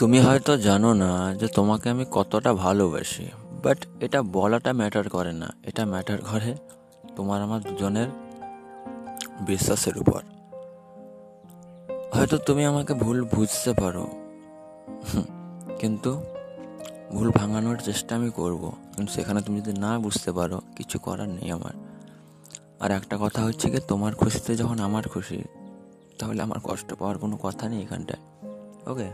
তুমি হয়তো জানো না যে তোমাকে আমি কতটা ভালোবাসি বাট এটা বলাটা ম্যাটার করে না। এটা ম্যাটার করে তোমার আমার দুজনের বিশ্বাসের উপর। হয়তো তুমি আমাকে ভুল বুঝতে পারো, কিন্তু ভুল ভাঙানোর চেষ্টা আমি করব। কিন্তু সেখানে তুমি যদি না বুঝতে পারো, কিছু করার নেই আমার। আর একটা কথা হচ্ছে কি, তোমার খুশিতে যখন আমার খুশি, তাহলে আমার কষ্ট পাওয়ার কোনো কথা নেই এখানটায়। ওকে